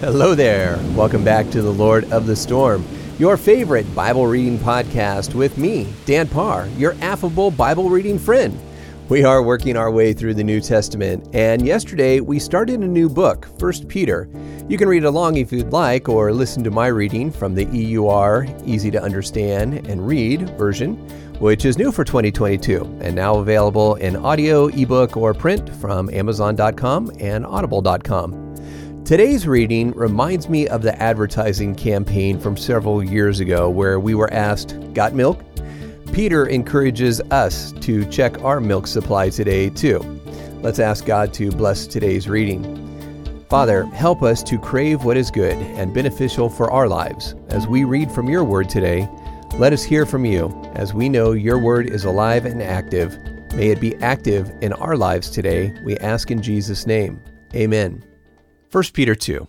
Hello there. Welcome back to the Lord of the Storm, your favorite Bible reading podcast with me, Dan Parr, your affable Bible reading friend. We are working our way through the New Testament, and yesterday we started a new book, 1 Peter. You can read along if you'd like, or listen to my reading from the EUR, easy to understand and read version, which is new for 2022 and now available in audio, ebook, or print from Amazon.com and Audible.com. Today's reading reminds me of the advertising campaign from several years ago where we were asked, Got milk? Peter encourages us to check our milk supply today, too. Let's ask God to bless today's reading. Father, help us to crave what is good and beneficial for our lives. As we read from your word today, let us hear from you, as we know your word is alive and active. May it be active in our lives today, we ask in Jesus' name. Amen. 1 Peter 2.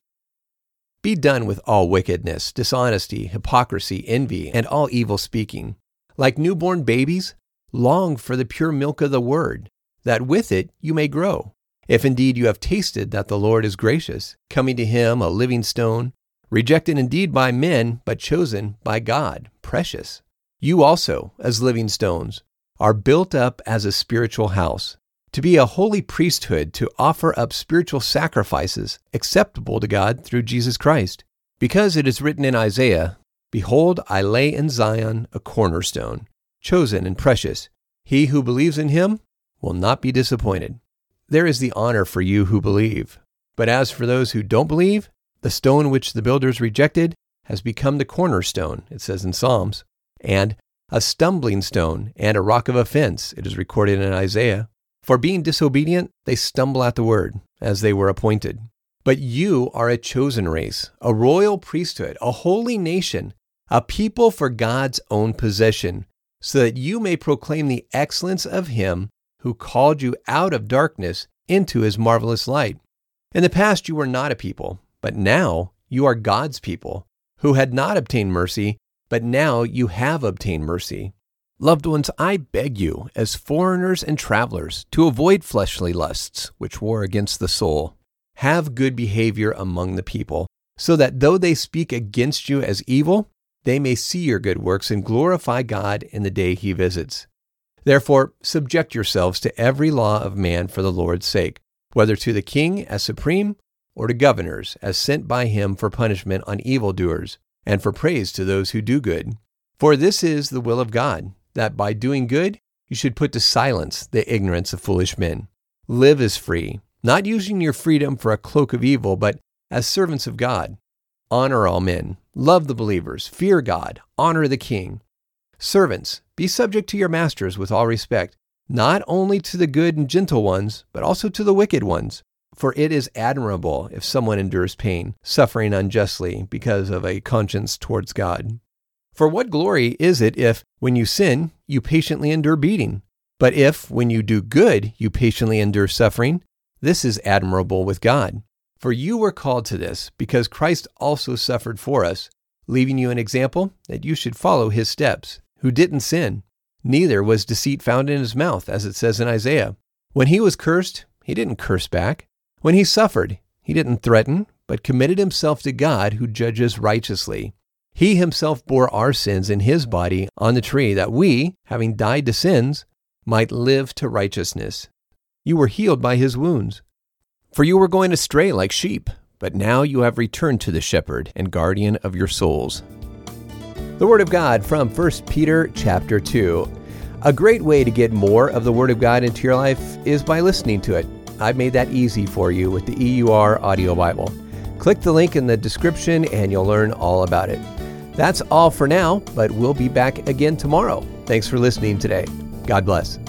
Be done with all wickedness, dishonesty, hypocrisy, envy, and all evil speaking. Like newborn babies, long for the pure milk of the word, that with it you may grow. If indeed you have tasted that the Lord is gracious, coming to him a living stone, rejected indeed by men, but chosen by God, precious. You also, as living stones, are built up as a spiritual house to be a holy priesthood to offer up spiritual sacrifices acceptable to God through Jesus Christ. Because it is written in Isaiah, Behold, I lay in Zion a cornerstone, chosen and precious. He who believes in him will not be disappointed. There is the honor for you who believe. But as for those who don't believe, the stone which the builders rejected has become the cornerstone, it says in Psalms, and a stumbling stone and a rock of offense, it is recorded in Isaiah. For being disobedient, they stumble at the word, as they were appointed. But you are a chosen race, a royal priesthood, a holy nation, a people for God's own possession, so that you may proclaim the excellence of Him who called you out of darkness into His marvelous light. In the past, you were not a people, but now you are God's people, who had not obtained mercy, but now you have obtained mercy. Loved ones, I beg you, as foreigners and travelers, to avoid fleshly lusts, which war against the soul. Have good behavior among the people, so that though they speak against you as evil, they may see your good works and glorify God in the day he visits. Therefore, subject yourselves to every law of man for the Lord's sake, whether to the king as supreme, or to governors as sent by him for punishment on evildoers, and for praise to those who do good. For this is the will of God that by doing good, you should put to silence the ignorance of foolish men. Live as free, not using your freedom for a cloak of evil, but as servants of God. Honor all men, love the believers, fear God, honor the king. Servants, be subject to your masters with all respect, not only to the good and gentle ones, but also to the wicked ones. For it is admirable if someone endures pain, suffering unjustly because of a conscience towards God. For what glory is it if, when you sin, you patiently endure beating? But if, when you do good, you patiently endure suffering, this is admirable with God. For you were called to this, because Christ also suffered for us, leaving you an example that you should follow his steps, who didn't sin, neither was deceit found in his mouth, as it says in Isaiah. When he was cursed, he didn't curse back. When he suffered, he didn't threaten, but committed himself to God who judges righteously. He himself bore our sins in his body on the tree, that we, having died to sins, might live to righteousness. You were healed by his wounds. For you were going astray like sheep, but now you have returned to the shepherd and guardian of your souls. The Word of God from 1 Peter chapter 2. A great way to get more of the Word of God into your life is by listening to it. I've made that easy for you with the EUR Audio Bible. Click the link in the description and you'll learn all about it. That's all for now, but we'll be back again tomorrow. Thanks for listening today. God bless.